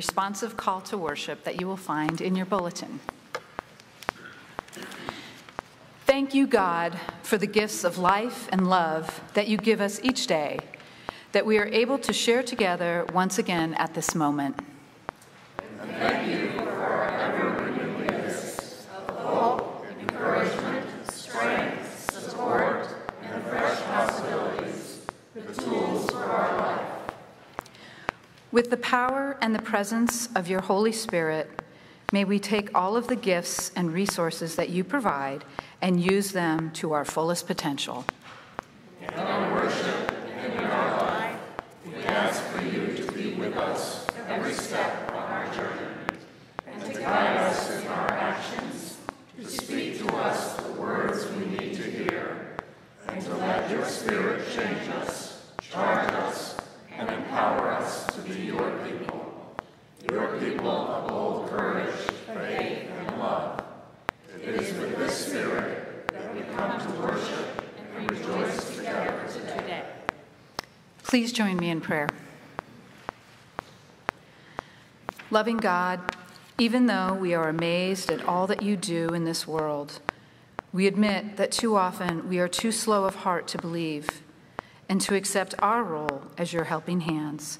responsive call to worship that you will find in your bulletin. Thank you, God, for the gifts of life and love that you give us each day, that we are able to share together once again at this moment. And thank you for our ever-renewing gifts of hope, encouragement, strength, support, and fresh possibilities, the tools for our life. With the power and the presence of your Holy Spirit, may we take all of the gifts and resources that you provide and use them to our fullest potential. In our worship and in our life, we ask for you to be with us every step on our journey and to guide us in our actions, to speak to us the words we need to hear, and to let your Spirit change us, charge us, and empower us to be your people, your people of bold courage, faith, and love. It is with this spirit that we come to worship and rejoice together today. Please join me in prayer. Loving God, even though we are amazed at all that you do in this world, we admit that too often we are too slow of heart to believe and to accept our role as your helping hands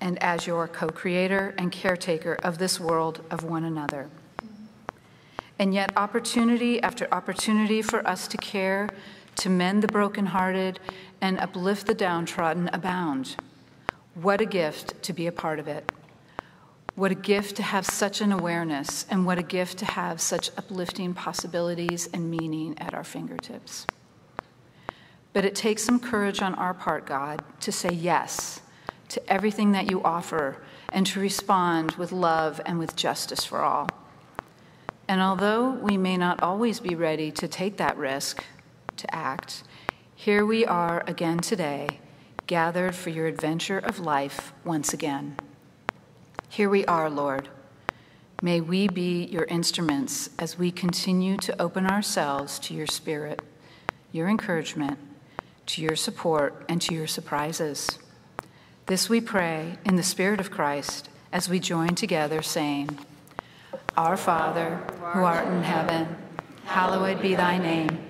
and as your co creator and caretaker of this world of one another. And yet, opportunity after opportunity for us to care, to mend the brokenhearted, and uplift the downtrodden abound. What a gift to be a part of it. What a gift to have such an awareness, and what a gift to have such uplifting possibilities and meaning at our fingertips. But it takes some courage on our part, God, to say yes to everything that you offer and to respond with love and with justice for all. And although we may not always be ready to take that risk, to act, here we are again today, gathered for your adventure of life once again. Here we are, Lord. May we be your instruments as we continue to open ourselves to your spirit, your encouragement, to your support, and to your surprises. This we pray in the Spirit of Christ as we join together, saying, Our Father, who art in heaven, hallowed be thy name.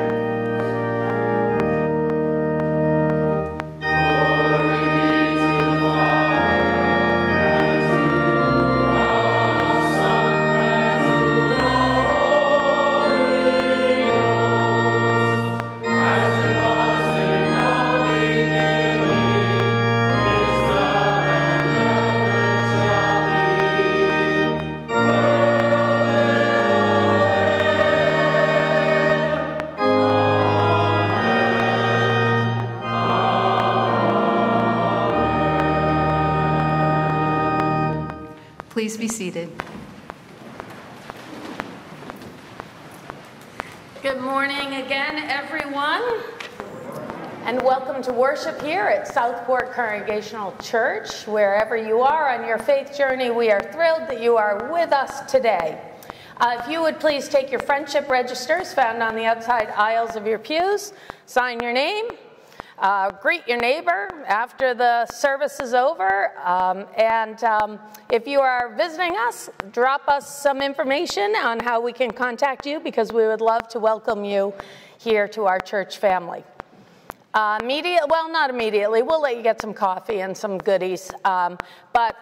Please be seated. Good morning again, everyone. And welcome to worship here at Southport Congregational Church. Wherever you are on your faith journey, we are thrilled that you are with us today. Uh, if you would please take your friendship registers found on the outside aisles of your pews, sign your name, uh, greet your neighbor after the service is over. Um, and um, if you are visiting us, drop us some information on how we can contact you because we would love to welcome you here to our church family. Uh, immediate, well, not immediately. We'll let you get some coffee and some goodies. Um, but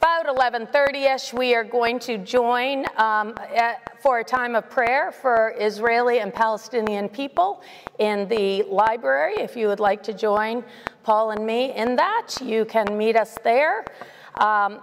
about 11:30ish, we are going to join um, at, for a time of prayer for Israeli and Palestinian people in the library. If you would like to join Paul and me in that, you can meet us there. Um,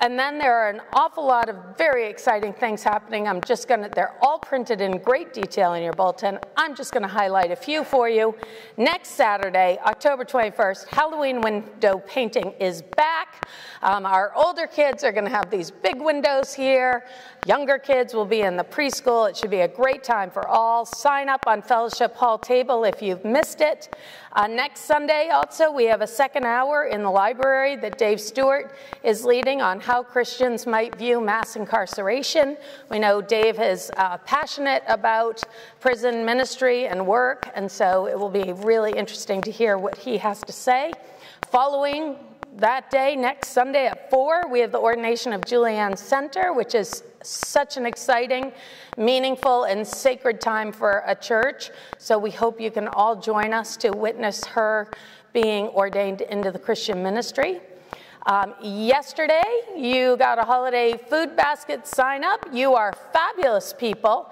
and then there are an awful lot of very exciting things happening. I'm just to, they're all printed in great detail in your bulletin. I'm just going to highlight a few for you. Next Saturday, October 21st, Halloween window painting is back. Um, our older kids are going to have these big windows here. Younger kids will be in the preschool. It should be a great time for all. Sign up on Fellowship Hall table if you've missed it. Uh, next Sunday, also, we have a second hour in the library that Dave Stewart is leading on how Christians might view mass incarceration. We know Dave is uh, passionate about prison ministry and work, and so it will be really interesting to hear what he has to say. Following that day, next Sunday at 4, we have the ordination of Julianne Center, which is such an exciting, meaningful, and sacred time for a church. So we hope you can all join us to witness her being ordained into the Christian ministry. Um, yesterday, you got a holiday food basket sign up. You are fabulous people.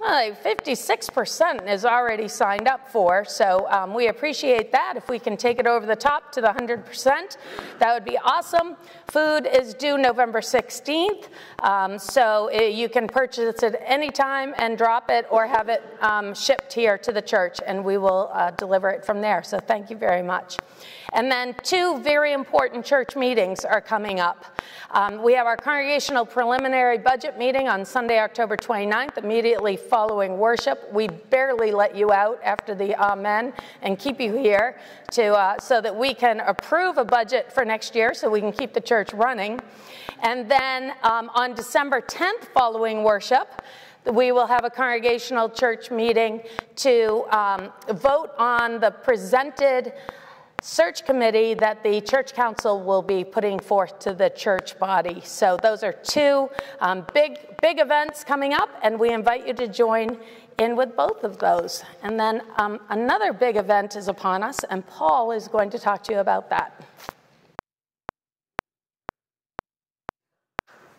Well, 56% is already signed up for, so um, we appreciate that. If we can take it over the top to the 100%, that would be awesome. Food is due November 16th, um, so it, uh, you can purchase it any time and drop it or have it um, shipped here to the church, and we will uh, deliver it from there. So thank you very much. And then two very important church meetings are coming up. Um, we have our congregational preliminary budget meeting on Sunday, October 29th, immediately following worship. We barely let you out after the amen and keep you here to, uh, so that we can approve a budget for next year so we can keep the church running. And then um, on December 10th, following worship, we will have a congregational church meeting to um, vote on the presented search committee that the church council will be putting forth to the church body. So those are two um, big, big events coming up, and we invite you to join in with both of those. And then um, another big event is upon us, and Paul is going to talk to you about that.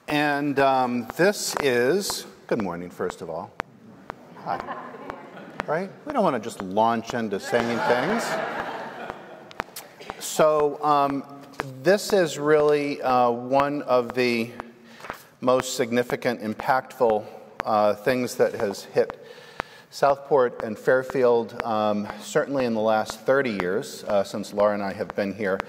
And um, this is, good morning, first of all. Hi. Right? We don't want to just launch into saying things. So, um, this is really uh, one of the most significant, impactful uh, things that has hit Southport and Fairfield, um, certainly in the last 30 years uh, since Laura and I have been here.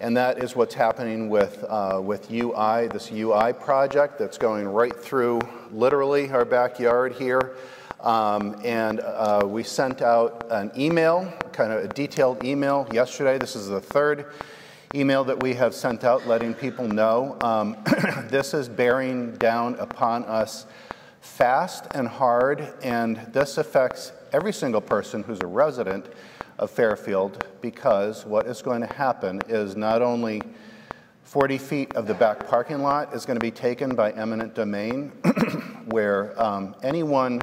And that is what's happening with, uh, with UI, this UI project that's going right through literally our backyard here. Um, and uh, we sent out an email, kind of a detailed email yesterday. This is the third email that we have sent out letting people know. Um, this is bearing down upon us fast and hard, and this affects every single person who's a resident of Fairfield because what is going to happen is not only 40 feet of the back parking lot is going to be taken by eminent domain, where um, anyone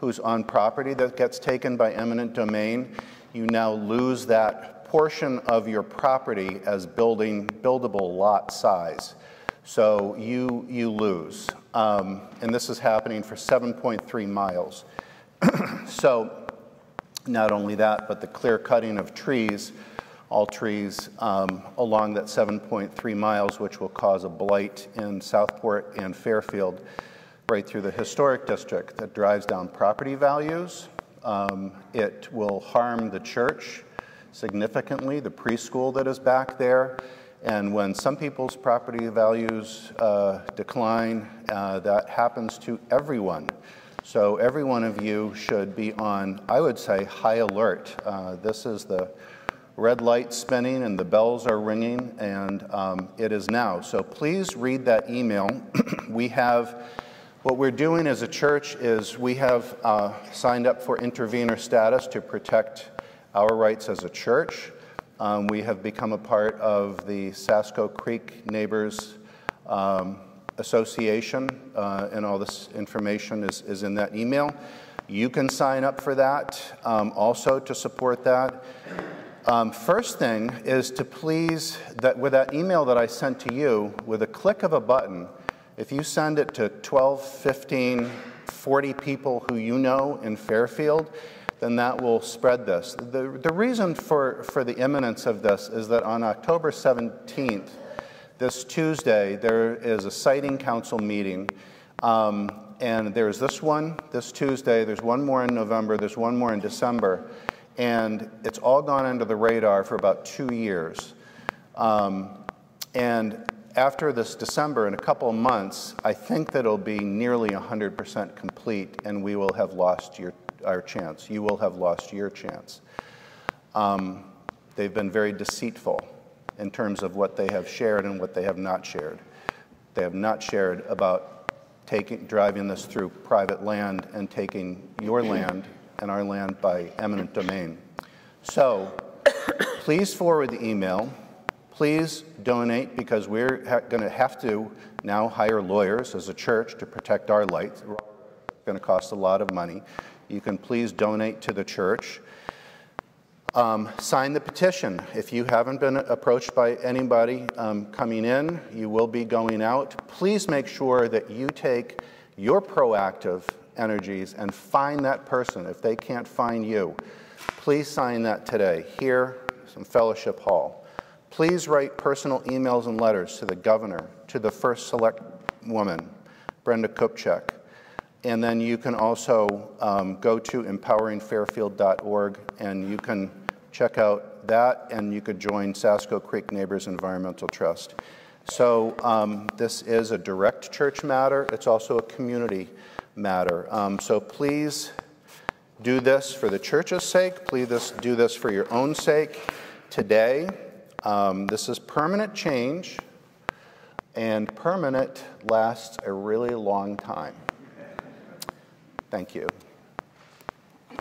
who's on property that gets taken by eminent domain, you now lose that portion of your property as building buildable lot size. So you, you lose. Um, and this is happening for 7.3 miles. so not only that, but the clear cutting of trees, all trees um, along that 7.3 miles, which will cause a blight in Southport and Fairfield right through the historic district that drives down property values. Um, it will harm the church significantly, the preschool that is back there. And when some people's property values uh, decline, uh, that happens to everyone. So every one of you should be on, I would say, high alert. Uh, this is the red light spinning and the bells are ringing, and um, it is now. So please read that email. we have what we're doing as a church is we have uh, signed up for intervener status to protect our rights as a church. Um, we have become a part of the Sasco Creek Neighbors um, Association, uh, and all this information is, is in that email. You can sign up for that um, also to support that. Um, first thing is to please, that with that email that I sent to you, with a click of a button, if you send it to 12, 15, 40 people who you know in Fairfield, then that will spread this. The, the reason for, for the imminence of this is that on October 17th, this Tuesday, there is a siting council meeting. Um, and there's this one this Tuesday, there's one more in November, there's one more in December. And it's all gone under the radar for about two years. Um, And after this December, in a couple of months, I think that it'll be nearly 100% complete, and we will have lost your, our chance. You will have lost your chance. Um, they've been very deceitful in terms of what they have shared and what they have not shared. They have not shared about taking, driving this through private land and taking your land and our land by eminent domain. So please forward the email. Please donate because we're going to have to now hire lawyers as a church to protect our lights. It's going to cost a lot of money. You can please donate to the church. Um, sign the petition. If you haven't been approached by anybody um, coming in, you will be going out. Please make sure that you take your proactive energies and find that person. If they can't find you, please sign that today here in Fellowship Hall. Please write personal emails and letters to the governor, to the first select woman, Brenda Kupchick, and then you can also um, go to empoweringfairfield.org and you can check out that and you could join Sasco Creek Neighbors Environmental Trust. So um, this is a direct church matter. It's also a community matter. Um, so please do this for the church's sake. Please do this for your own sake today. Um, this is permanent change, and permanent lasts a really long time. Thank you. I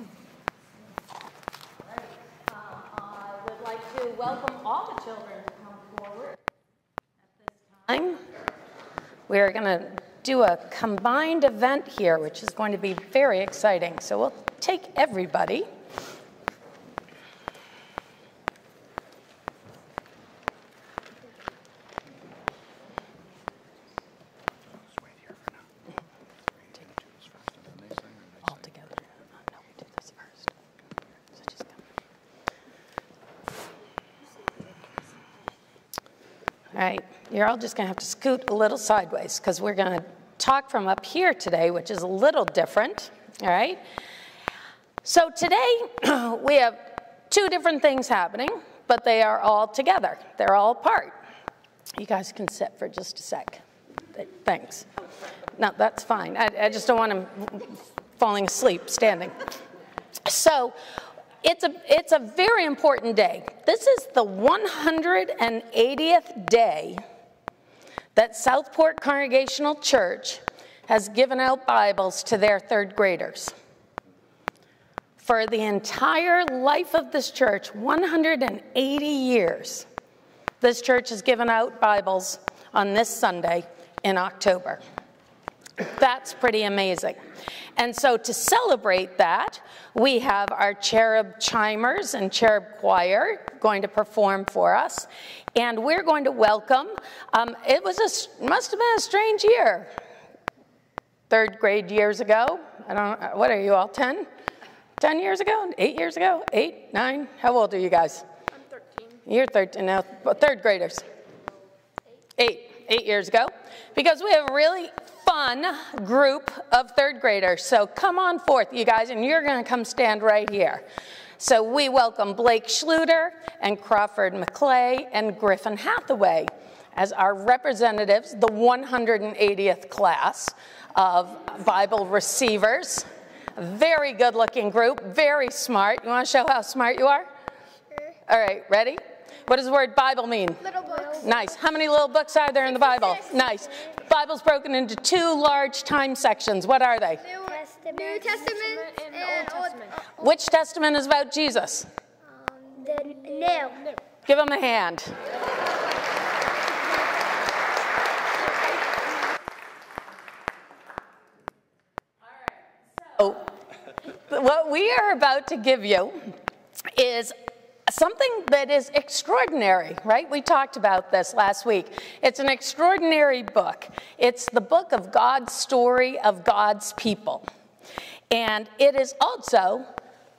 would like to welcome all the children to come forward at this time. We're going to do a combined event here, which is going to be very exciting. So we'll take everybody. all together. No, we do this first. So just come. All right, you're all just going to have to scoot a little sideways because we're going to talk from up here today, which is a little different. All right. So today we have two different things happening, but they are all together. They're all apart. You guys can sit for just a sec. Thanks. No, that's fine. I, I just don't want them falling asleep standing. So it's a, it's a very important day. This is the 180th day that Southport Congregational Church has given out Bibles to their third graders. For the entire life of this church, 180 years, this church has given out Bibles on this Sunday in October. That's pretty amazing. And so to celebrate that, we have our cherub chimers and cherub choir going to perform for us. And we're going to welcome, um, it was a, must have been a strange year. Third grade years ago. I don't what are you all, 10? 10 years ago? Eight years ago? Eight? Nine? How old are you guys? I'm 13. You're 13 now, third graders. Eight. Eight years ago. Because we have a really fun group of third graders. So come on forth, you guys, and you're going to come stand right here. So we welcome Blake Schluter and Crawford McClay and Griffin Hathaway as our representatives, the 180th class of Bible receivers. Very good looking group, very smart. You want to show how smart you are? Sure. All right, ready? What does the word Bible mean? Little books. Nice. How many little books are there in the Bible? Nice. Bible's broken into two large time sections. What are they? New Testament, New Testament and, and Old Testament. Which testament is about Jesus? Um, the new. Give him a hand. So, what we are about to give you is something that is extraordinary, right? We talked about this last week. It's an extraordinary book. It's the book of God's story of God's people. And it is also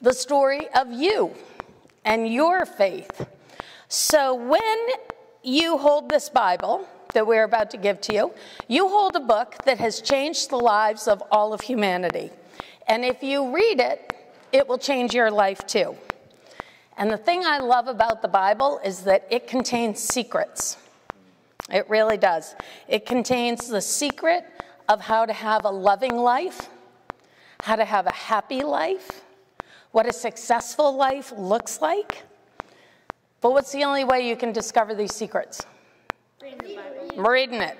the story of you and your faith. So when you hold this Bible that we're about to give to you, you hold a book that has changed the lives of all of humanity. And if you read it, it will change your life too. And the thing I love about the Bible is that it contains secrets. It really does. It contains the secret of how to have a loving life, how to have a happy life, what a successful life looks like. But what's the only way you can discover these secrets? Reading the reading it.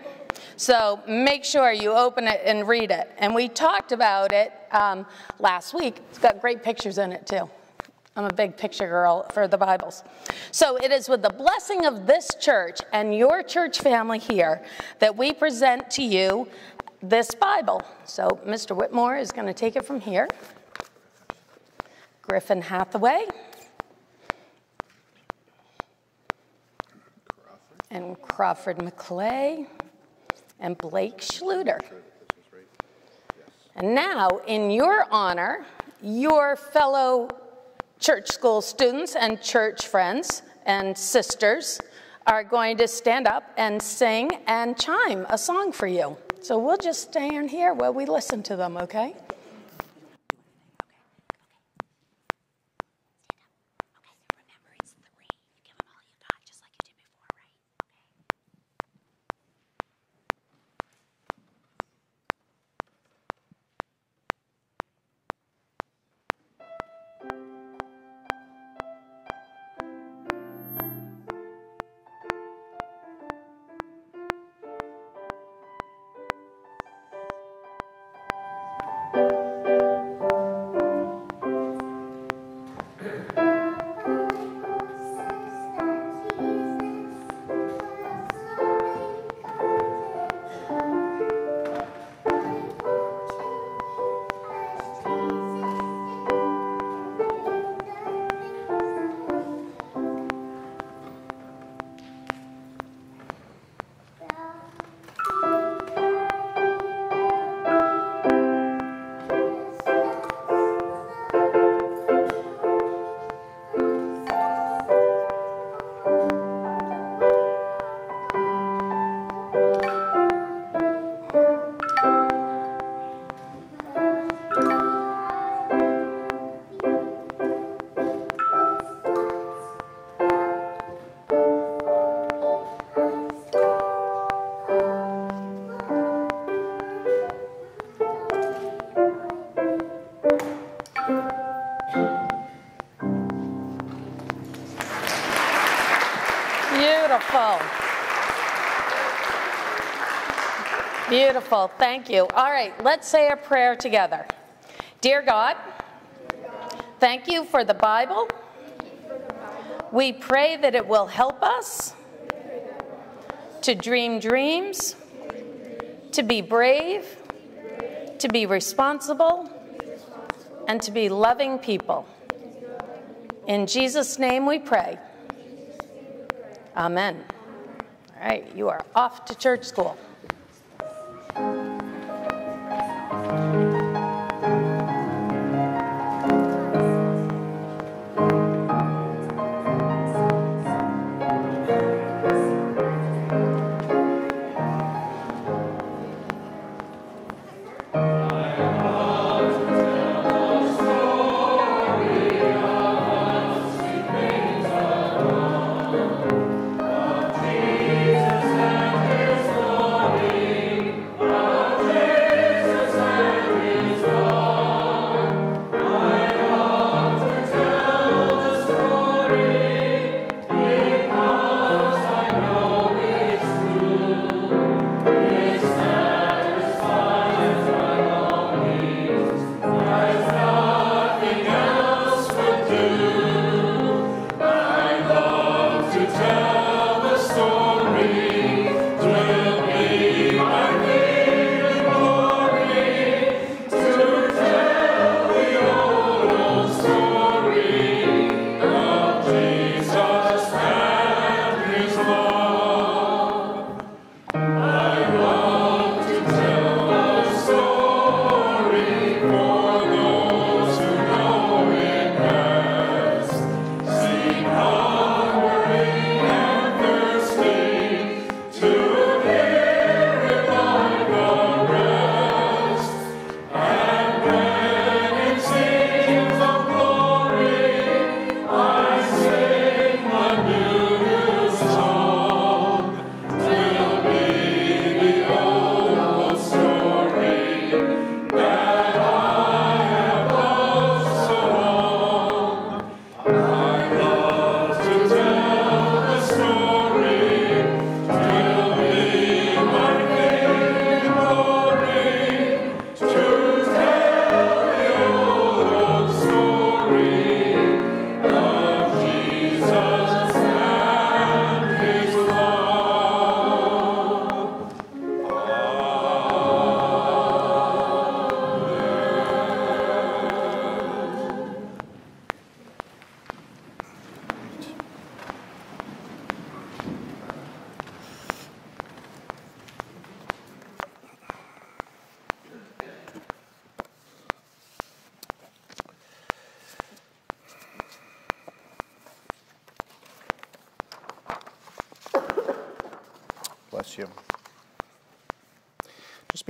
So make sure you open it and read it. And we talked about it um, last week. It's got great pictures in it, too. I'm a big picture girl for the Bibles. So it is with the blessing of this church and your church family here that we present to you this Bible. So Mr. Whitmore is going to take it from here. Griffin Hathaway. And Crawford McClay. And Blake Schluter. And now, in your honor, your fellow church school students and church friends and sisters are going to stand up and sing and chime a song for you. So we'll just stand here while we listen to them, okay? Beautiful. Thank you. All right, let's say a prayer together. Dear God, thank you for the Bible. We pray that it will help us to dream dreams, to be brave, to be responsible, and to be loving people. In Jesus' name we pray. Amen. All right, you are off to church school.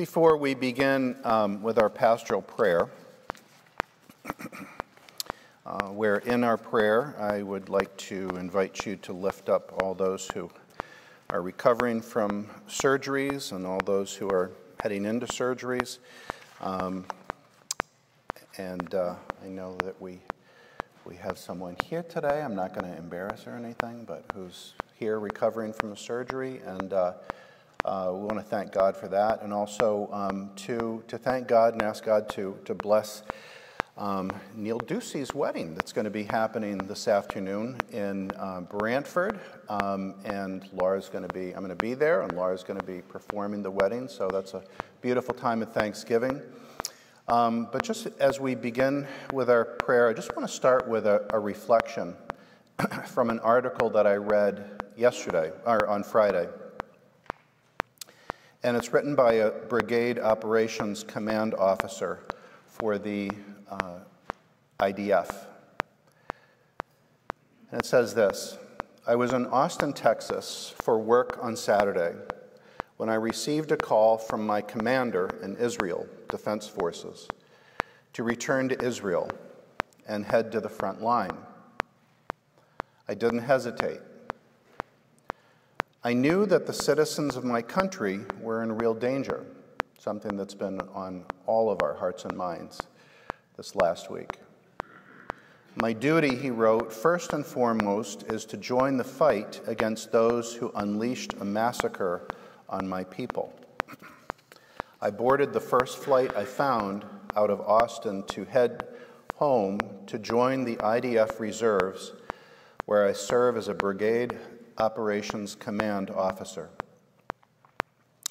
Before we begin um, with our pastoral prayer, uh, where in our prayer I would like to invite you to lift up all those who are recovering from surgeries and all those who are heading into surgeries. Um, and uh, I know that we, we have someone here today. I'm not going to embarrass or anything, but who's here recovering from a surgery. And uh, uh, we want to thank God for that. And also um, to, to thank God and ask God to, to bless um, Neil Ducey's wedding that's going to be happening this afternoon in uh, Brantford. Um, and Laura's going to be, I'm going to be there, and Laura's going to be performing the wedding. So that's a beautiful time of Thanksgiving. Um, but just as we begin with our prayer, I just want to start with a, a reflection from an article that I read yesterday, or on Friday. And it's written by a brigade operations command officer for the uh, IDF. And it says this I was in Austin, Texas for work on Saturday when I received a call from my commander in Israel Defense Forces to return to Israel and head to the front line. I didn't hesitate. I knew that the citizens of my country were in real danger, something that's been on all of our hearts and minds this last week. My duty, he wrote, first and foremost is to join the fight against those who unleashed a massacre on my people. I boarded the first flight I found out of Austin to head home to join the IDF reserves, where I serve as a brigade operations command officer.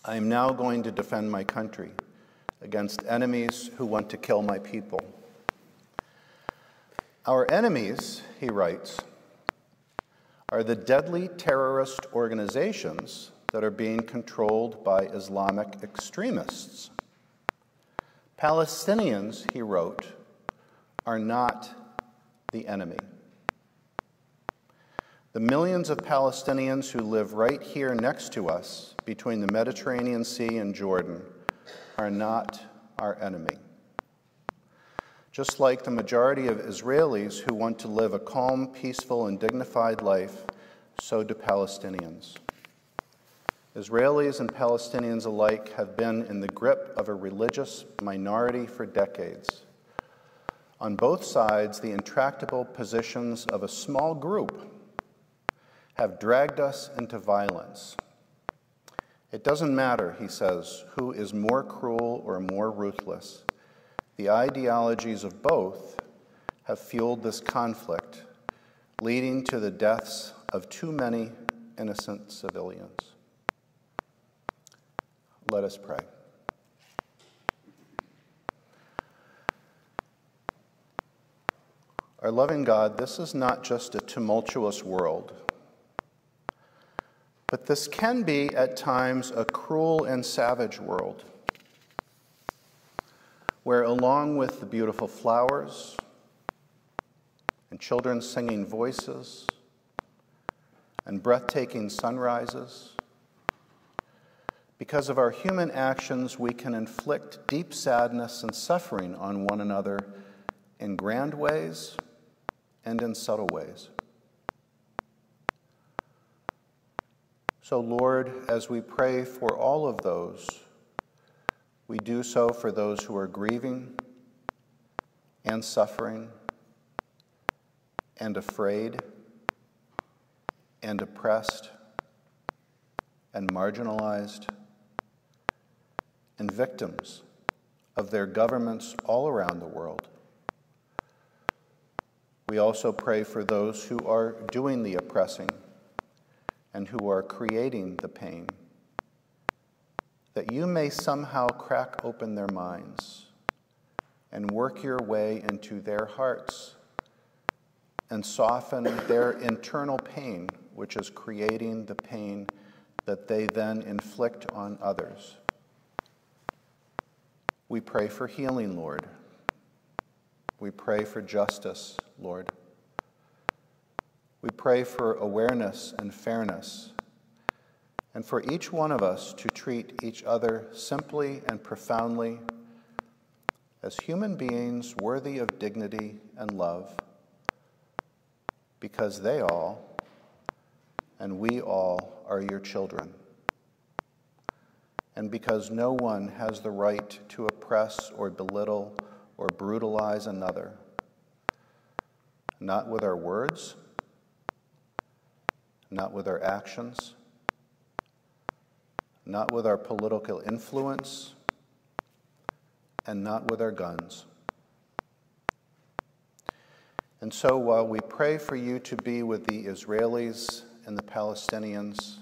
I am now going to defend my country against enemies who want to kill my people. Our enemies, he writes, are the deadly terrorist organizations that are being controlled by Islamic extremists. Palestinians, he wrote, are not the enemy. The millions of Palestinians who live right here next to us between the Mediterranean Sea and Jordan are not our enemy. Just like the majority of Israelis who want to live a calm, peaceful, and dignified life, so do Palestinians. Israelis and Palestinians alike have been in the grip of a religious minority for decades. On both sides, the intractable positions of a small group have dragged us into violence. It doesn't matter, he says, who is more cruel or more ruthless. The ideologies of both have fueled this conflict, leading to the deaths of too many innocent civilians. Let us pray. Our loving God, this is not just a tumultuous world, but this can be at times a cruel and savage world, where along with the beautiful flowers and children singing voices and breathtaking sunrises, because of our human actions, we can inflict deep sadness and suffering on one another in grand ways and in subtle ways. So, Lord, as we pray for all of those, we do so for those who are grieving and suffering and afraid and oppressed and marginalized and victims of their governments all around the world. We also pray for those who are doing the oppressing and who are creating the pain, that you may somehow crack open their minds and work your way into their hearts and soften their internal pain, which is creating the pain that they then inflict on others. We pray for healing, Lord. We pray for justice, Lord. We pray for awareness and fairness. and for each one of us to treat each other simply and profoundly as human beings worthy of dignity and love, because they all and we all are your children, and because no one has the right to oppress or belittle or brutalize another, not with our words, not with our actions not with our political influence, and not with our guns. And so while we pray for you to be with the Israelis and the Palestinians,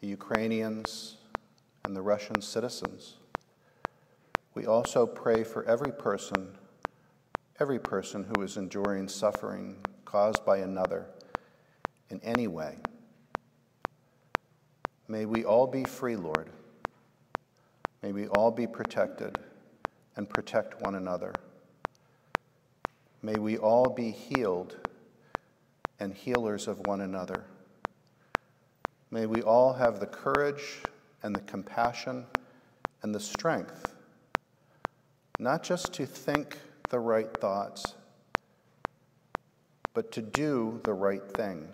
the Ukrainians, and the Russian citizens, we also pray for every person, every person who is enduring suffering caused by another in any way. May we all be free, Lord. May we all be protected and protect one another. May we all be healed and healers of one another. May we all have the courage and the compassion and the strength, not just to think the right thoughts, but to do the right thing.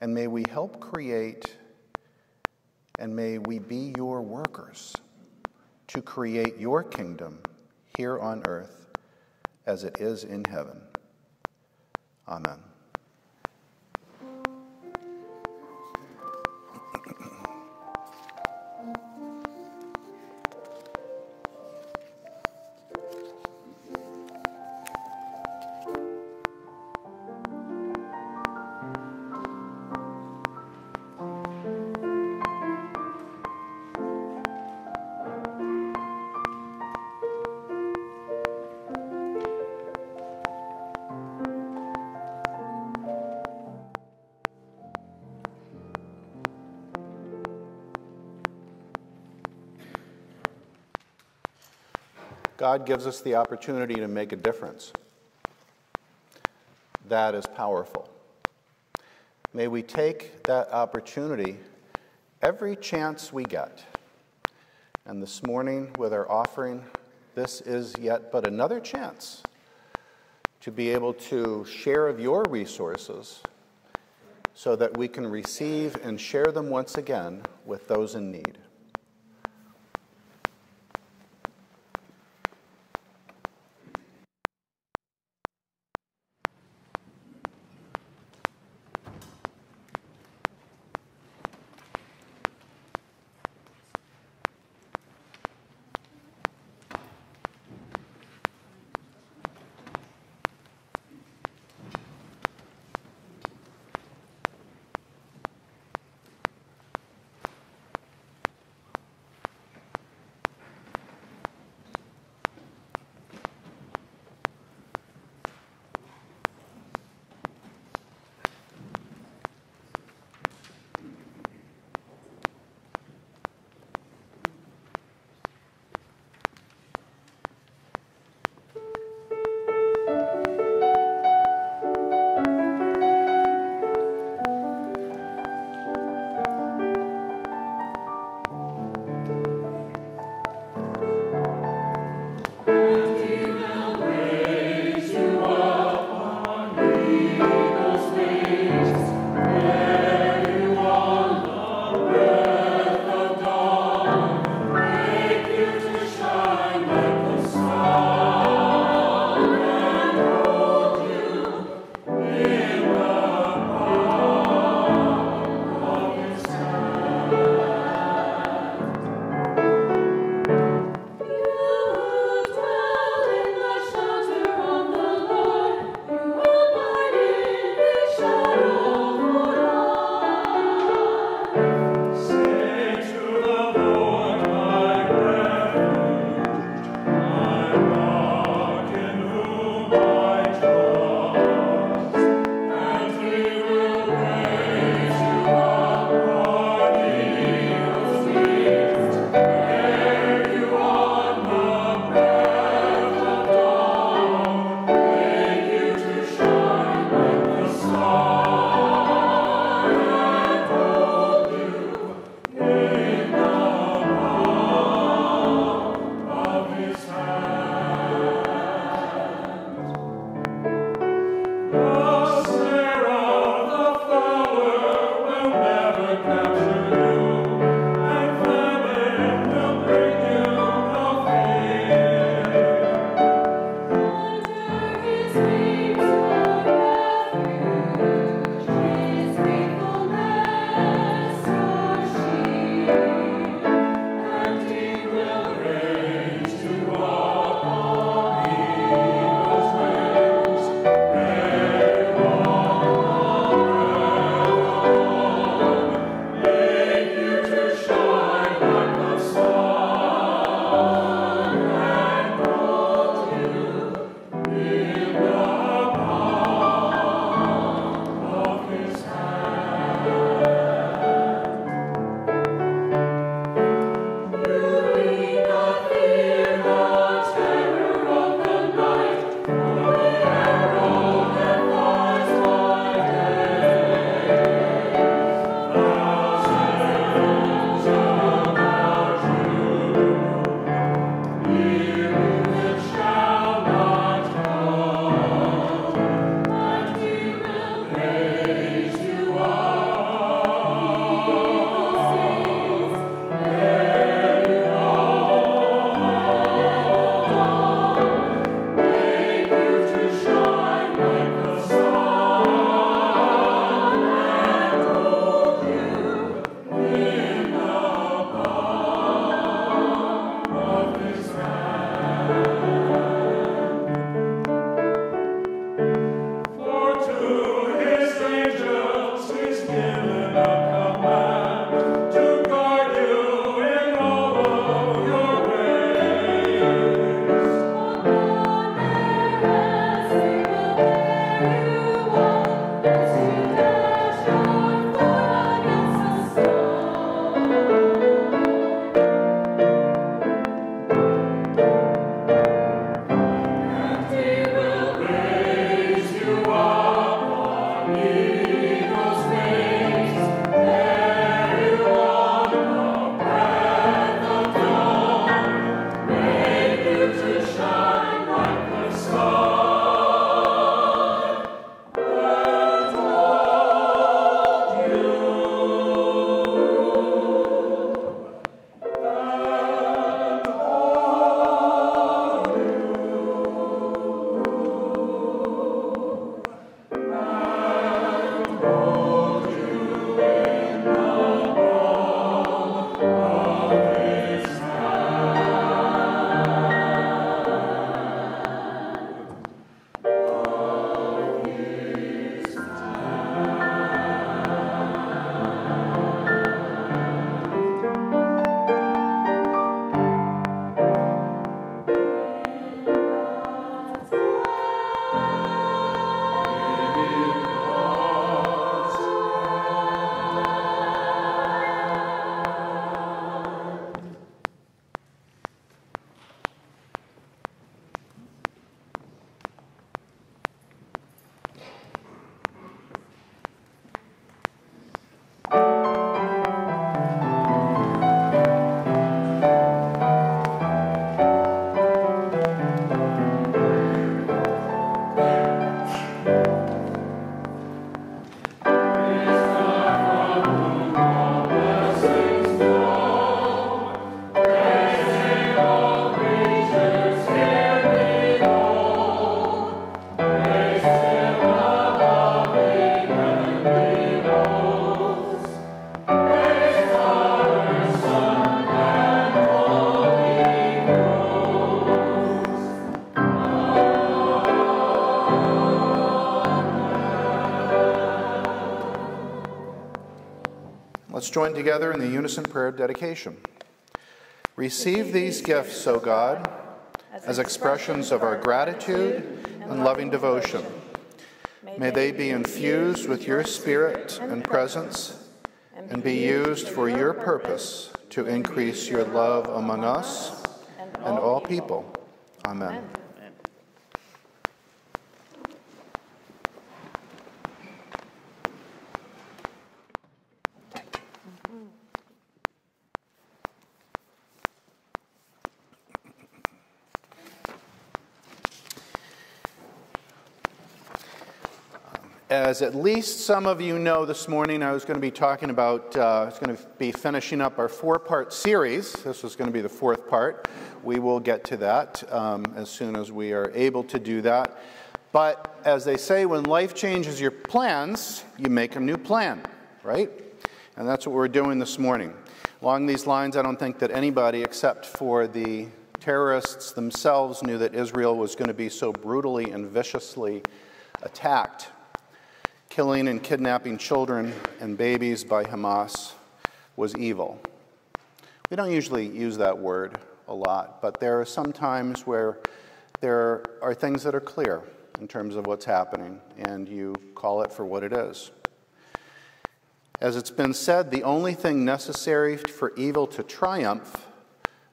And may we help create, and may we be your workers to create your kingdom here on earth as it is in heaven. Amen. God gives us the opportunity to make a difference. That is powerful. May we take that opportunity every chance we get. And this morning, with our offering, this is yet but another chance to be able to share of your resources so that we can receive and share them once again with those in need. Let's join together in the unison prayer of dedication. Receive these gifts, O God, as expressions of our gratitude and loving devotion. May they be infused with your spirit and presence and be used for your purpose to increase your love among us and all people. Amen. As at least some of you know this morning, I was going to be talking about, uh, I was going to be finishing up our four part series. This was going to be the fourth part. We will get to that um, as soon as we are able to do that. But as they say, when life changes your plans, you make a new plan, right? And that's what we're doing this morning. Along these lines, I don't think that anybody except for the terrorists themselves knew that Israel was going to be so brutally and viciously attacked killing and kidnapping children and babies by Hamas was evil. We don't usually use that word a lot, but there are some times where there are things that are clear in terms of what's happening, and you call it for what it is. As it's been said, the only thing necessary for evil to triumph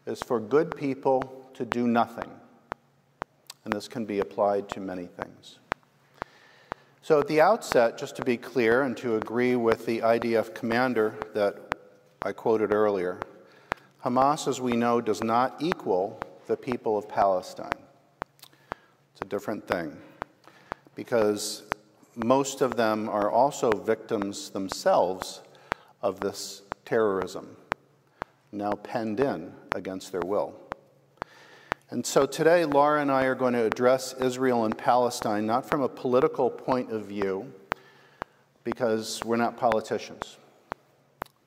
is for good people to do nothing. And this can be applied to many things. So, at the outset, just to be clear and to agree with the IDF commander that I quoted earlier, Hamas, as we know, does not equal the people of Palestine. It's a different thing because most of them are also victims themselves of this terrorism, now penned in against their will. And so today, Laura and I are going to address Israel and Palestine not from a political point of view, because we're not politicians,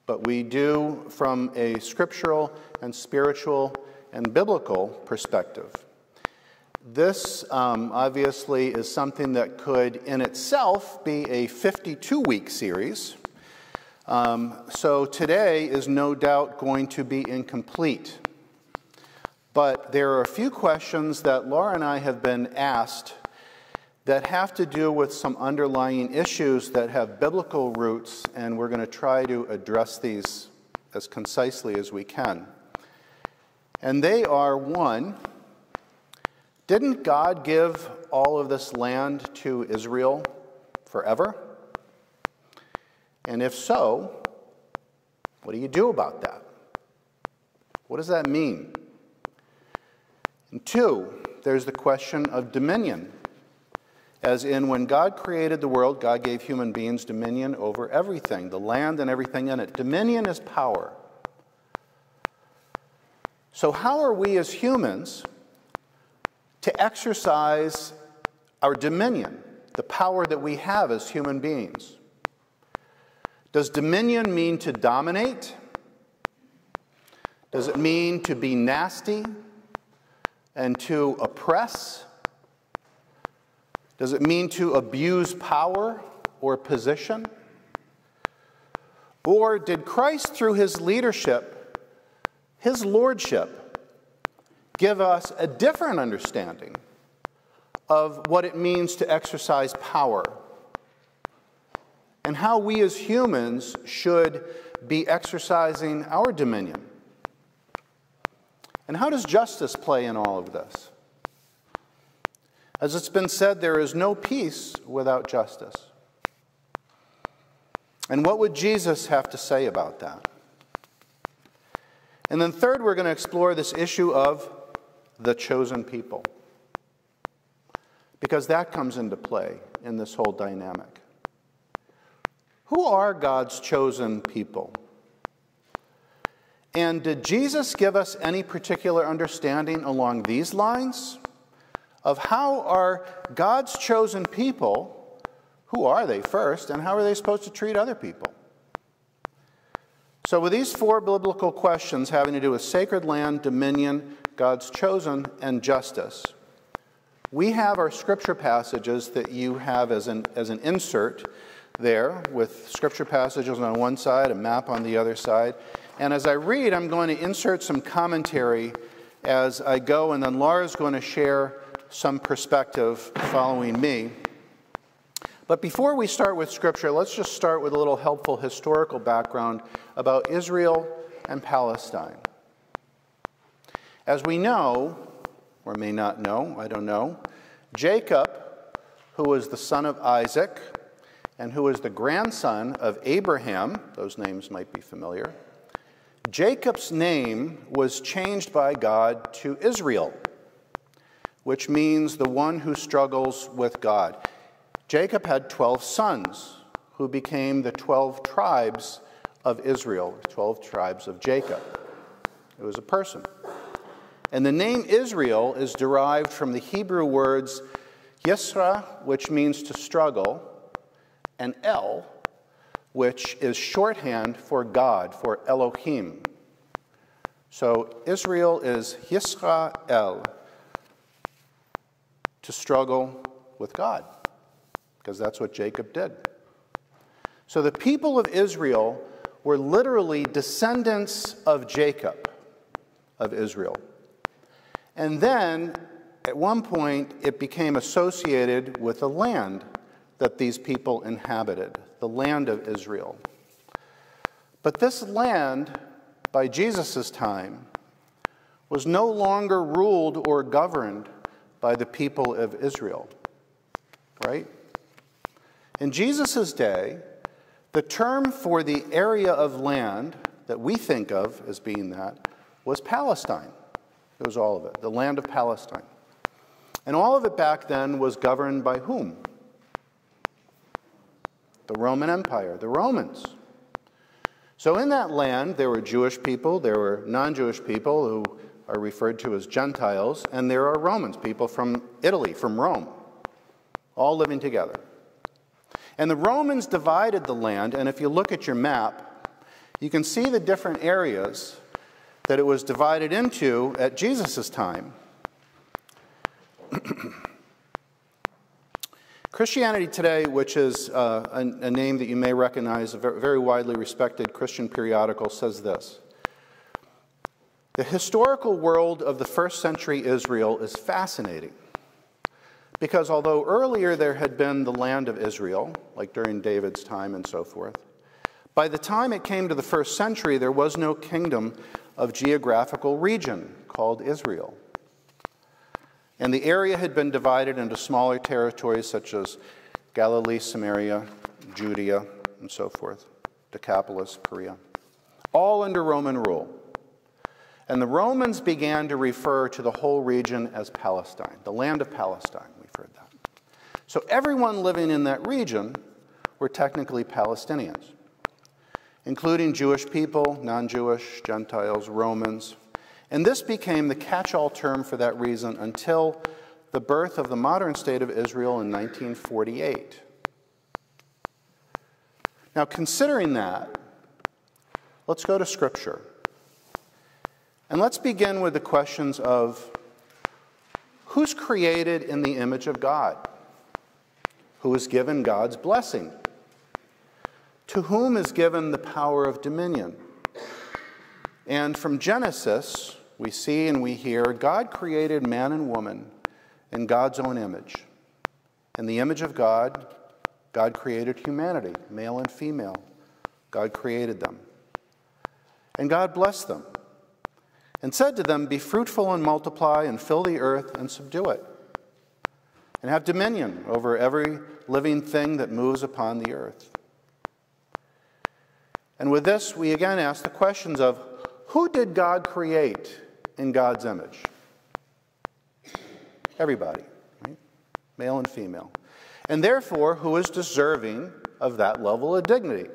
but we do from a scriptural and spiritual and biblical perspective. This um, obviously is something that could in itself be a 52 week series. Um, so today is no doubt going to be incomplete. But there are a few questions that Laura and I have been asked that have to do with some underlying issues that have biblical roots, and we're going to try to address these as concisely as we can. And they are one, didn't God give all of this land to Israel forever? And if so, what do you do about that? What does that mean? Two, there's the question of dominion. As in, when God created the world, God gave human beings dominion over everything, the land and everything in it. Dominion is power. So, how are we as humans to exercise our dominion, the power that we have as human beings? Does dominion mean to dominate? Does it mean to be nasty and to oppress? Does it mean to abuse power or position? Or did Christ, through his leadership, his lordship, give us a different understanding of what it means to exercise power and how we as humans should be exercising our dominion? And how does justice play in all of this? As it's been said, there is no peace without justice. And what would Jesus have to say about that? And then, third, we're going to explore this issue of the chosen people. Because that comes into play in this whole dynamic. Who are God's chosen people? And did Jesus give us any particular understanding along these lines of how are God's chosen people, who are they first, and how are they supposed to treat other people? So, with these four biblical questions having to do with sacred land, dominion, God's chosen, and justice, we have our scripture passages that you have as an, as an insert there with scripture passages on one side, a map on the other side. And as I read, I'm going to insert some commentary as I go, and then Laura's going to share some perspective following me. But before we start with Scripture, let's just start with a little helpful historical background about Israel and Palestine. As we know, or may not know, I don't know, Jacob, who was the son of Isaac and who was the grandson of Abraham, those names might be familiar, Jacob's name was changed by God to Israel, which means the one who struggles with God. Jacob had 12 sons who became the 12 tribes of Israel, 12 tribes of Jacob. It was a person. And the name Israel is derived from the Hebrew words Yisra, which means to struggle, and El, which is shorthand for God, for Elohim. So Israel is Yisrael, to struggle with God, because that's what Jacob did. So the people of Israel were literally descendants of Jacob, of Israel. And then, at one point, it became associated with the land that these people inhabited, the land of Israel. But this land, by Jesus' time, was no longer ruled or governed by the people of Israel, right? In Jesus' day, the term for the area of land that we think of as being that was Palestine. It was all of it, the land of Palestine. And all of it back then was governed by whom? The Roman Empire, the Romans. So, in that land, there were Jewish people, there were non Jewish people who are referred to as Gentiles, and there are Romans, people from Italy, from Rome, all living together. And the Romans divided the land, and if you look at your map, you can see the different areas that it was divided into at Jesus' time. Christianity Today, which is uh, a, a, name that you may recognize, a very widely respected Christian periodical, says this The historical world of the first century Israel is fascinating because although earlier there had been the land of Israel, like during David's time and so forth, by the time it came to the first century, there was no kingdom of geographical region called Israel. And the area had been divided into smaller territories such as Galilee, Samaria, Judea, and so forth, Decapolis, Perea, all under Roman rule. And the Romans began to refer to the whole region as Palestine, the land of Palestine. We've heard that. So everyone living in that region were technically Palestinians, including Jewish people, non Jewish, Gentiles, Romans, and this became the catch all term for that reason until the birth of the modern state of Israel in 1948. Now, considering that, let's go to Scripture. And let's begin with the questions of who's created in the image of God? Who is given God's blessing? To whom is given the power of dominion? And from Genesis, we see and we hear God created man and woman in God's own image. In the image of God, God created humanity, male and female. God created them. And God blessed them and said to them, Be fruitful and multiply and fill the earth and subdue it, and have dominion over every living thing that moves upon the earth. And with this, we again ask the questions of who did God create in God's image? Everybody, right? male and female. And therefore, who is deserving of that level of dignity?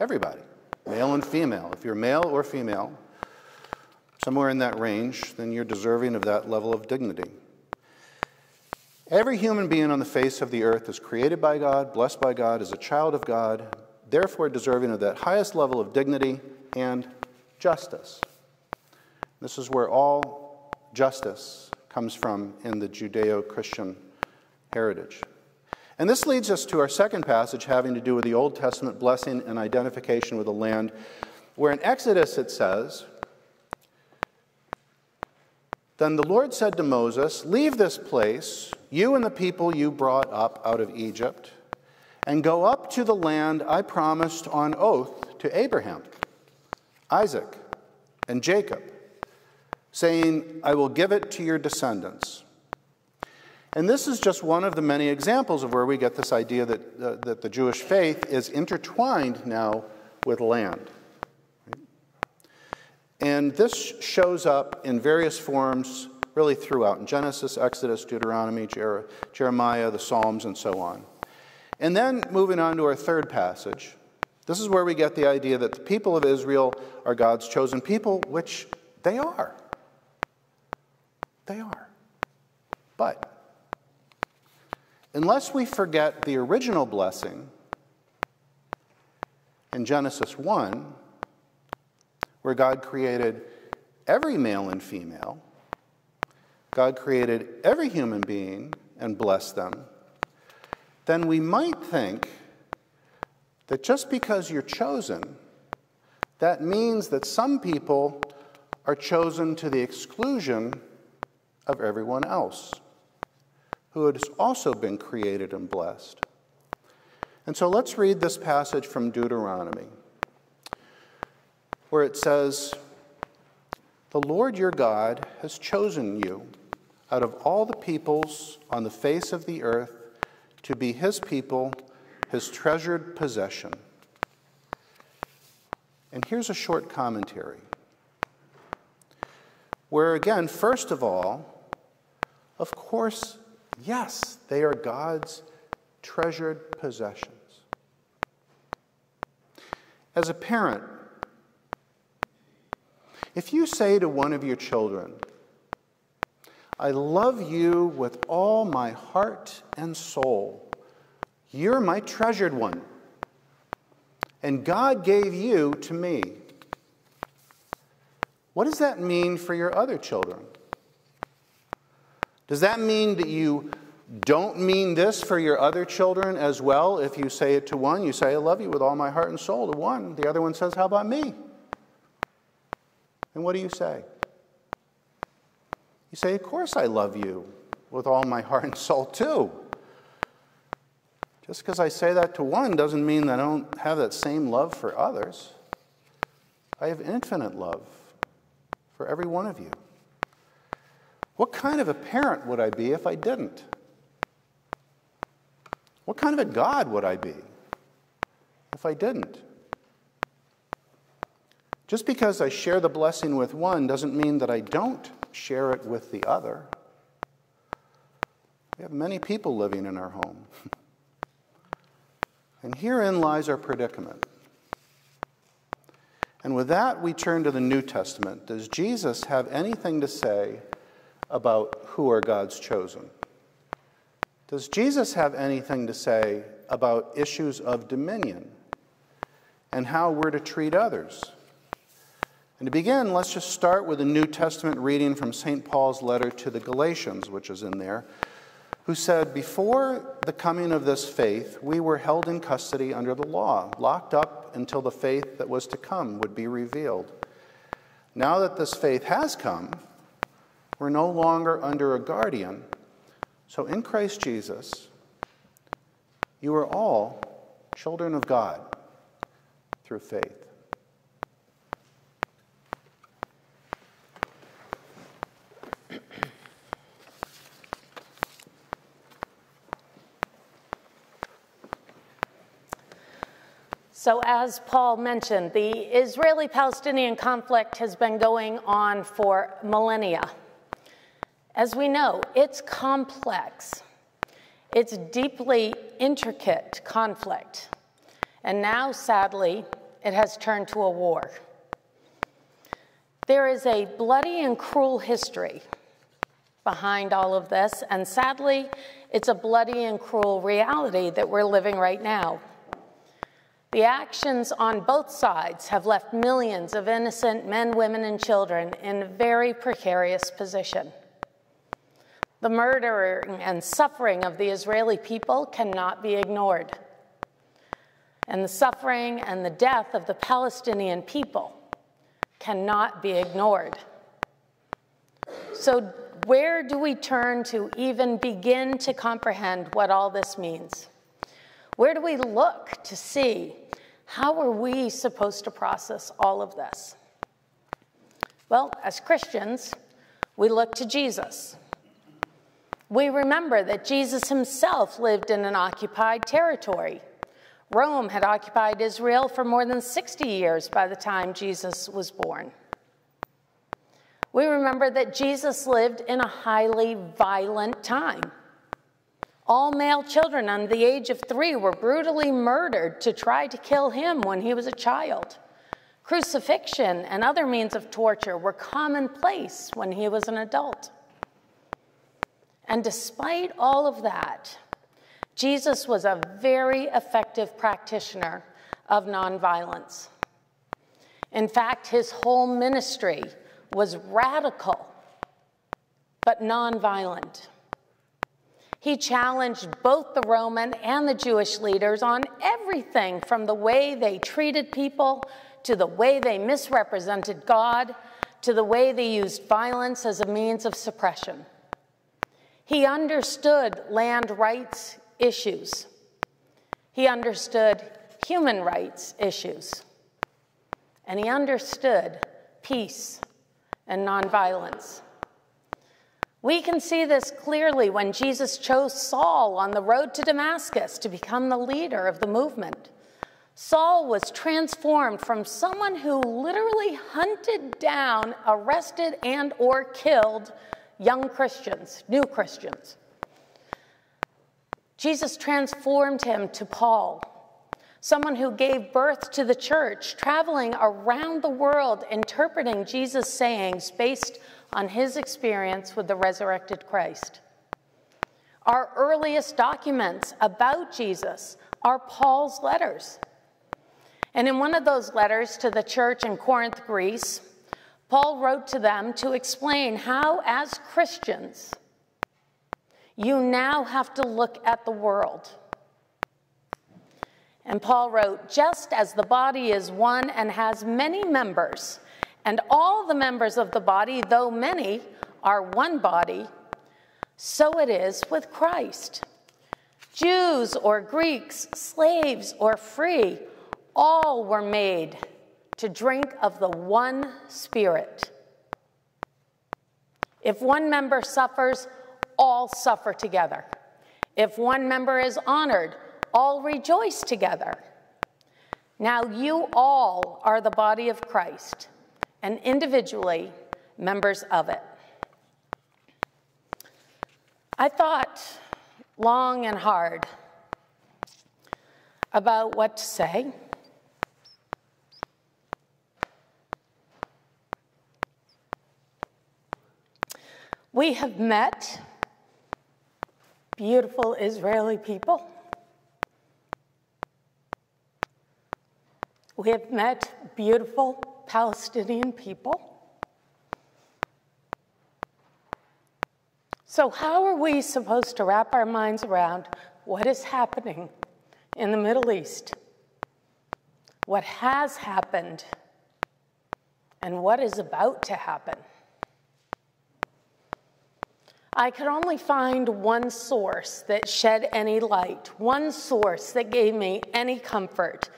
Everybody, male and female. If you're male or female, somewhere in that range, then you're deserving of that level of dignity. Every human being on the face of the earth is created by God, blessed by God, is a child of God, therefore deserving of that highest level of dignity and justice. This is where all justice comes from in the Judeo Christian heritage. And this leads us to our second passage having to do with the Old Testament blessing and identification with the land, where in Exodus it says, Then the Lord said to Moses, Leave this place, you and the people you brought up out of Egypt, and go up to the land I promised on oath to Abraham, Isaac, and Jacob, saying, I will give it to your descendants. And this is just one of the many examples of where we get this idea that, uh, that the Jewish faith is intertwined now with land. And this shows up in various forms really throughout in Genesis, Exodus, Deuteronomy, Jer- Jeremiah, the Psalms, and so on. And then moving on to our third passage, this is where we get the idea that the people of Israel are God's chosen people, which they are. They are. But unless we forget the original blessing in Genesis 1, where God created every male and female, God created every human being and blessed them, then we might think that just because you're chosen, that means that some people are chosen to the exclusion of everyone else who has also been created and blessed. And so let's read this passage from Deuteronomy, where it says, The Lord your God has chosen you out of all the peoples on the face of the earth to be his people, his treasured possession. And here's a short commentary. Where, again, first of all, of course, Yes, they are God's treasured possessions. As a parent, if you say to one of your children, I love you with all my heart and soul, you're my treasured one, and God gave you to me. What does that mean for your other children? Does that mean that you don't mean this for your other children as well? If you say it to one, you say, I love you with all my heart and soul to one. The other one says, How about me? And what do you say? You say, Of course I love you with all my heart and soul too. Just because I say that to one doesn't mean that I don't have that same love for others. I have infinite love for every one of you. What kind of a parent would I be if I didn't? What kind of a God would I be if I didn't? Just because I share the blessing with one doesn't mean that I don't share it with the other. We have many people living in our home. And herein lies our predicament. And with that, we turn to the New Testament. Does Jesus have anything to say about who are God's chosen? Does Jesus have anything to say about issues of dominion and how we're to treat others? And to begin, let's just start with a New Testament reading from St. Paul's letter to the Galatians, which is in there, who said, Before the coming of this faith, we were held in custody under the law, locked up until the faith that was to come would be revealed. Now that this faith has come, we're no longer under a guardian. So in Christ Jesus, you are all children of God through faith. So, as Paul mentioned, the Israeli Palestinian conflict has been going on for millennia. As we know, it's complex, it's deeply intricate conflict. And now, sadly, it has turned to a war. There is a bloody and cruel history behind all of this, and sadly, it's a bloody and cruel reality that we're living right now. The actions on both sides have left millions of innocent men, women, and children in a very precarious position. The murder and suffering of the Israeli people cannot be ignored. And the suffering and the death of the Palestinian people cannot be ignored. So, where do we turn to even begin to comprehend what all this means? Where do we look to see how are we supposed to process all of this? Well, as Christians, we look to Jesus. We remember that Jesus himself lived in an occupied territory. Rome had occupied Israel for more than 60 years by the time Jesus was born. We remember that Jesus lived in a highly violent time. All male children under the age of three were brutally murdered to try to kill him when he was a child. Crucifixion and other means of torture were commonplace when he was an adult. And despite all of that, Jesus was a very effective practitioner of nonviolence. In fact, his whole ministry was radical but nonviolent. He challenged both the Roman and the Jewish leaders on everything from the way they treated people to the way they misrepresented God to the way they used violence as a means of suppression. He understood land rights issues. He understood human rights issues. And he understood peace and nonviolence. We can see this clearly when Jesus chose Saul on the road to Damascus to become the leader of the movement. Saul was transformed from someone who literally hunted down, arrested and or killed young Christians, new Christians. Jesus transformed him to Paul, someone who gave birth to the church, traveling around the world interpreting Jesus' sayings based on his experience with the resurrected Christ. Our earliest documents about Jesus are Paul's letters. And in one of those letters to the church in Corinth, Greece, Paul wrote to them to explain how, as Christians, you now have to look at the world. And Paul wrote, just as the body is one and has many members, and all the members of the body, though many, are one body, so it is with Christ. Jews or Greeks, slaves or free, all were made to drink of the one Spirit. If one member suffers, all suffer together. If one member is honored, all rejoice together. Now you all are the body of Christ and individually members of it. I thought long and hard about what to say. We have met beautiful Israeli people. We have met beautiful Palestinian people. So, how are we supposed to wrap our minds around what is happening in the Middle East? What has happened and what is about to happen? I could only find one source that shed any light, one source that gave me any comfort,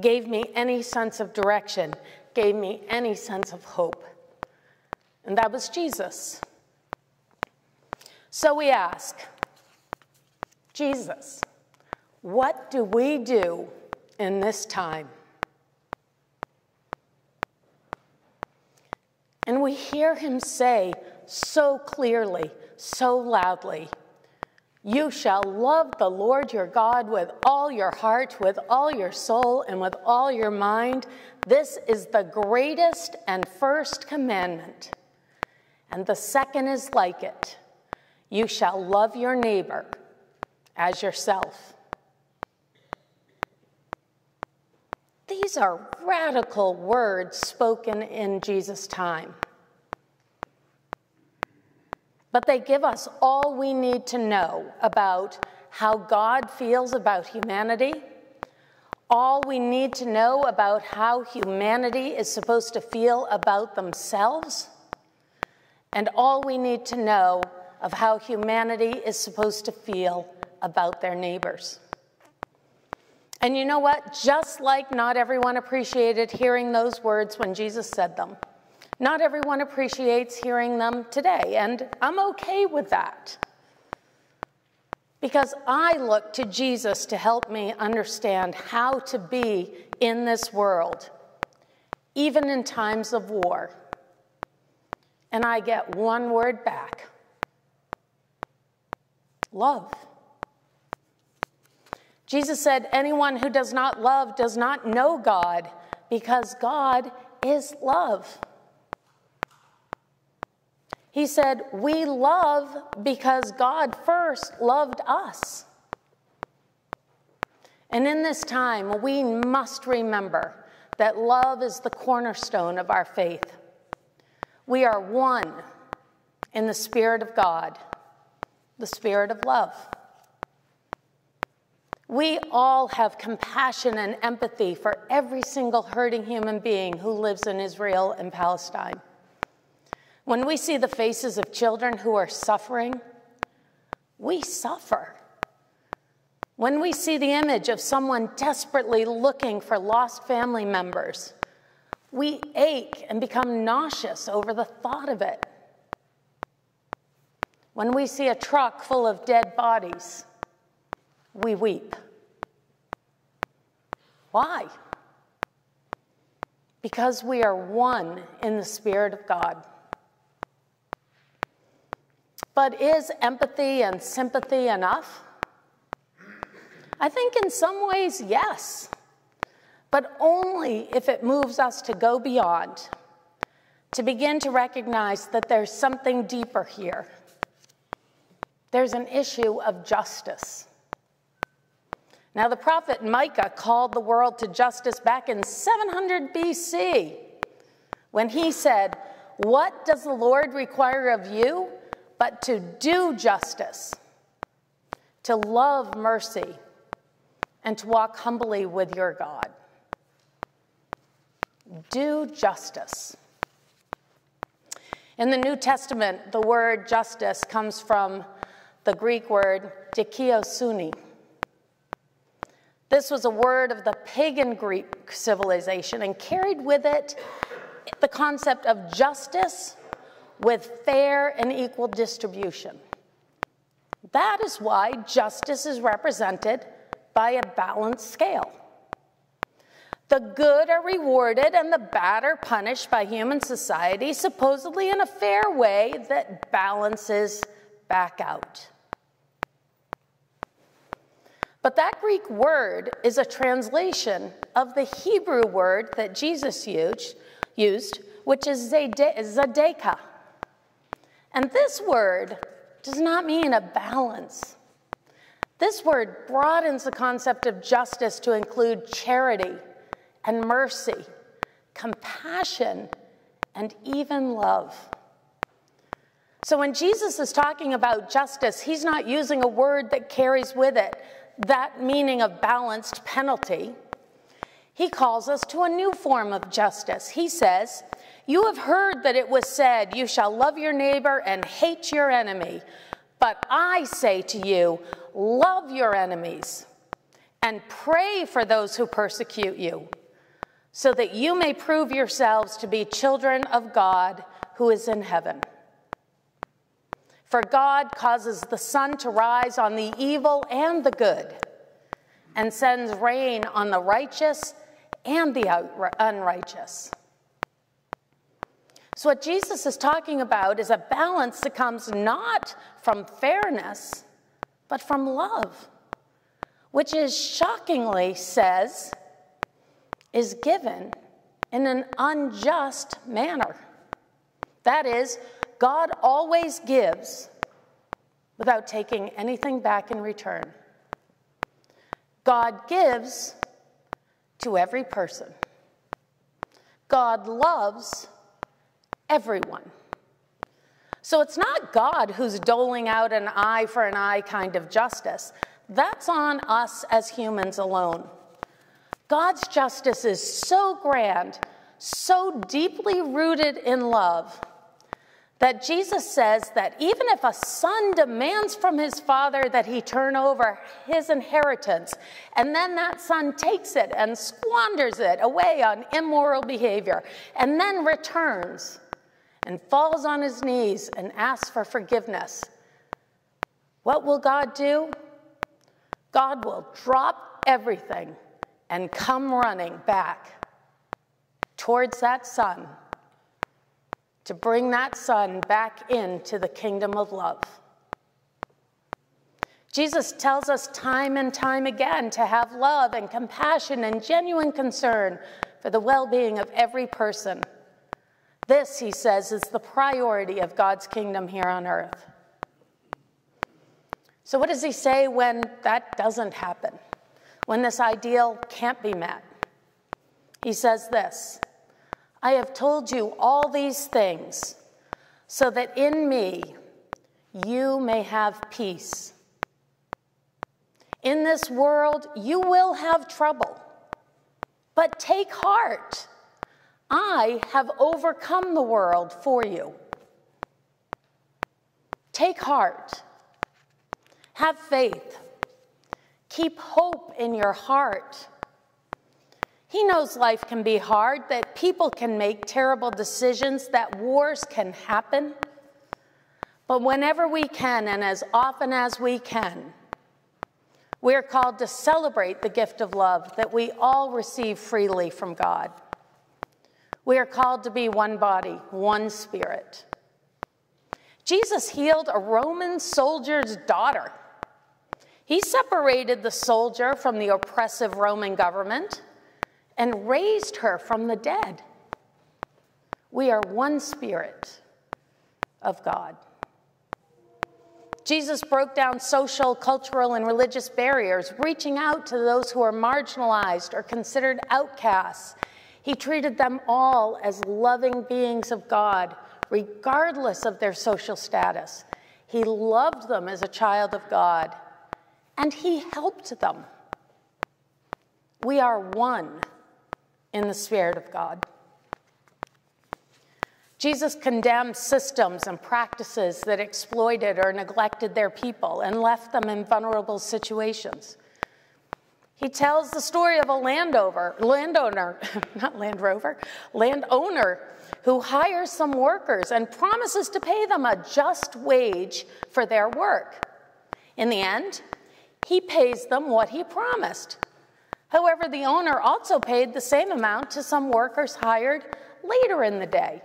gave me any sense of direction, gave me any sense of hope. And that was Jesus. So we ask, Jesus, what do we do in this time? And we hear him say so clearly, so loudly, You shall love the Lord your God with all your heart, with all your soul, and with all your mind. This is the greatest and first commandment. And the second is like it you shall love your neighbor as yourself. These are radical words spoken in Jesus' time. But they give us all we need to know about how God feels about humanity, all we need to know about how humanity is supposed to feel about themselves, and all we need to know of how humanity is supposed to feel about their neighbors. And you know what? Just like not everyone appreciated hearing those words when Jesus said them, not everyone appreciates hearing them today, and I'm okay with that. Because I look to Jesus to help me understand how to be in this world, even in times of war. And I get one word back love. Jesus said, Anyone who does not love does not know God, because God is love. He said, We love because God first loved us. And in this time, we must remember that love is the cornerstone of our faith. We are one in the Spirit of God the spirit of love. We all have compassion and empathy for every single hurting human being who lives in Israel and Palestine. When we see the faces of children who are suffering, we suffer. When we see the image of someone desperately looking for lost family members, we ache and become nauseous over the thought of it. When we see a truck full of dead bodies, we weep. Why? Because we are one in the Spirit of God. But is empathy and sympathy enough? I think in some ways, yes, but only if it moves us to go beyond, to begin to recognize that there's something deeper here there's an issue of justice. Now, the prophet Micah called the world to justice back in 700 BC when he said, What does the Lord require of you but to do justice, to love mercy, and to walk humbly with your God? Do justice. In the New Testament, the word justice comes from the Greek word dikaiosune. This was a word of the pagan Greek civilization and carried with it the concept of justice with fair and equal distribution. That is why justice is represented by a balanced scale. The good are rewarded and the bad are punished by human society, supposedly in a fair way that balances back out. But that Greek word is a translation of the Hebrew word that Jesus used, which is tzedakah. And this word does not mean a balance, This word broadens the concept of justice to include charity and mercy, compassion, and even love. So when Jesus is talking about justice, he's not using a word that carries with it that meaning of balanced penalty. He calls us to a new form of justice. He says, You have heard that it was said, You shall love your neighbor and hate your enemy. But I say to you, love your enemies and pray for those who persecute you, so that you may prove yourselves to be children of God who is in heaven. For God causes the sun to rise on the evil and the good, and sends rain on the righteous and the unrighteous. So, what Jesus is talking about is a balance that comes not from fairness, but from love, which is shockingly says is given in an unjust manner. That is, God always gives without taking anything back in return. God gives to every person. God loves everyone. So it's not God who's doling out an eye for an eye kind of justice. That's on us as humans alone. God's justice is so grand, so deeply rooted in love, that Jesus says that even if a son demands from his father that he turn over his inheritance, and then that son takes it and squanders it away on immoral behavior, and then returns, and falls on his knees and asks for forgiveness, what will God do? God will drop everything and come running back towards that son to bring that son back into the kingdom of love. Jesus tells us time and time again to have love and compassion and genuine concern for the well being of every person. This, he says, is the priority of God's kingdom here on earth. So, what does he say when that doesn't happen? When this ideal can't be met? He says this I have told you all these things so that in me you may have peace. In this world you will have trouble, but take heart. I have overcome the world for you. Take heart. Have faith. Keep hope in your heart. He knows life can be hard, that people can make terrible decisions, that wars can happen. But whenever we can, and as often as we can, we are called to celebrate the gift of love that we all receive freely from God. We are called to be one body, one spirit. Jesus healed a Roman soldier's daughter. He separated the soldier from the oppressive Roman government and raised her from the dead. We are one spirit of God. Jesus broke down social, cultural, and religious barriers, reaching out to those who are marginalized or considered outcasts he treated them all as loving beings of God, regardless of their social status. He loved them as a child of God, and he helped them. We are one in the Spirit of God. Jesus condemned systems and practices that exploited or neglected their people and left them in vulnerable situations. He tells the story of a landowner, landowner, not Land Rover, landowner who hires some workers and promises to pay them a just wage for their work. In the end, he pays them what he promised. However, the owner also paid the same amount to some workers hired later in the day.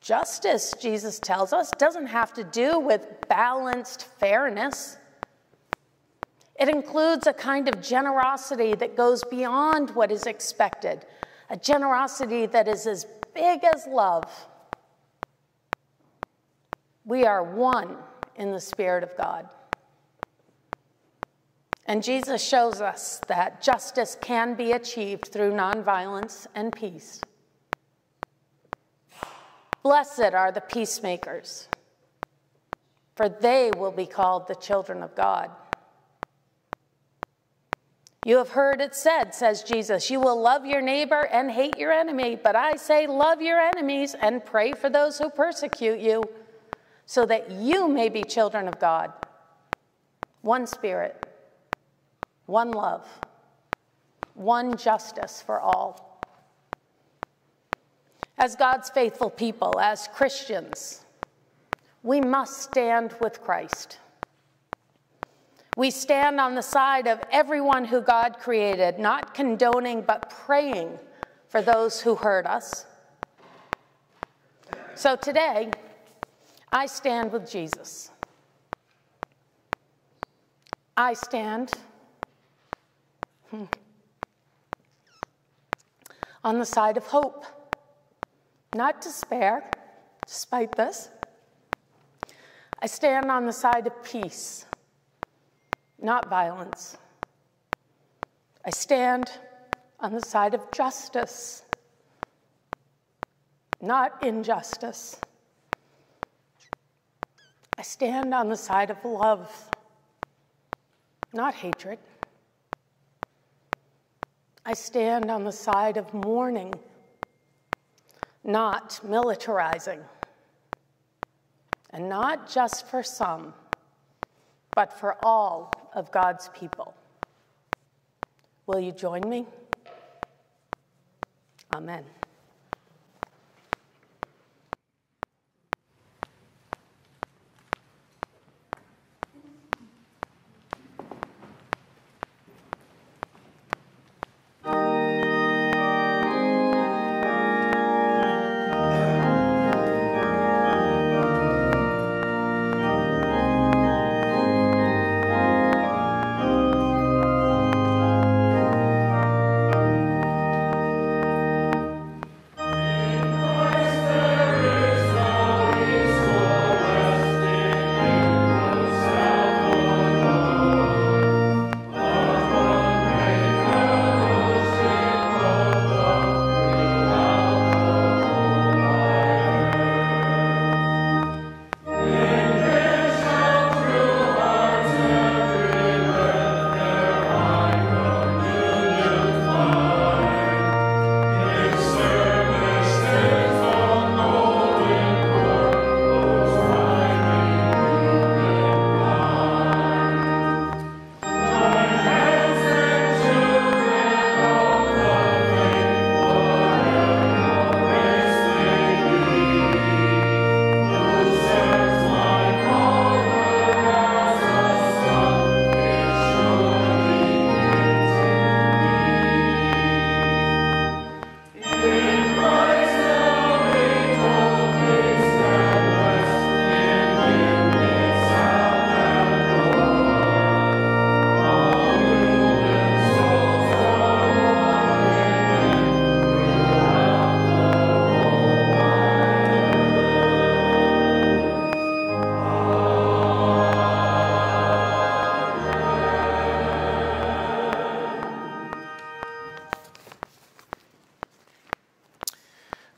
Justice, Jesus tells us, doesn't have to do with balanced fairness. It includes a kind of generosity that goes beyond what is expected, a generosity that is as big as love. We are one in the Spirit of God. And Jesus shows us that justice can be achieved through nonviolence and peace. Blessed are the peacemakers, for they will be called the children of God. You have heard it said, says Jesus, you will love your neighbor and hate your enemy. But I say, love your enemies and pray for those who persecute you, so that you may be children of God. One spirit, one love, one justice for all. As God's faithful people, as Christians, we must stand with Christ. We stand on the side of everyone who God created, not condoning, but praying for those who hurt us. So today, I stand with Jesus. I stand on the side of hope, not despair, despite this. I stand on the side of peace not violence. I stand on the side of justice, not injustice. I stand on the side of love, not hatred. I stand on the side of mourning, not militarizing. And not just for some, but for all of God's people. Will you join me? Amen.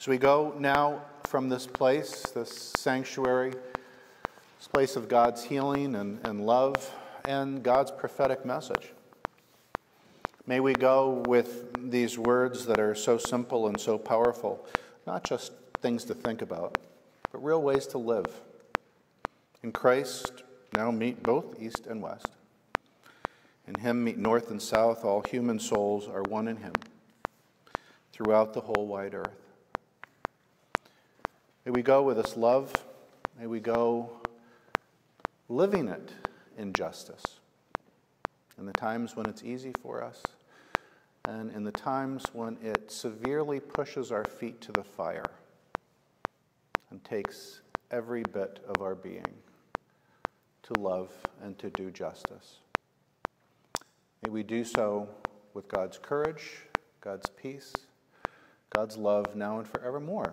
So we go now from this place, this sanctuary, this place of God's healing and, and love, and God's prophetic message. May we go with these words that are so simple and so powerful, not just things to think about, but real ways to live. In Christ, now meet both east and west. In Him meet north and south, all human souls are one in Him throughout the whole wide earth. May we go with this love. May we go living it in justice. In the times when it's easy for us, and in the times when it severely pushes our feet to the fire and takes every bit of our being to love and to do justice. May we do so with God's courage, God's peace, God's love now and forevermore.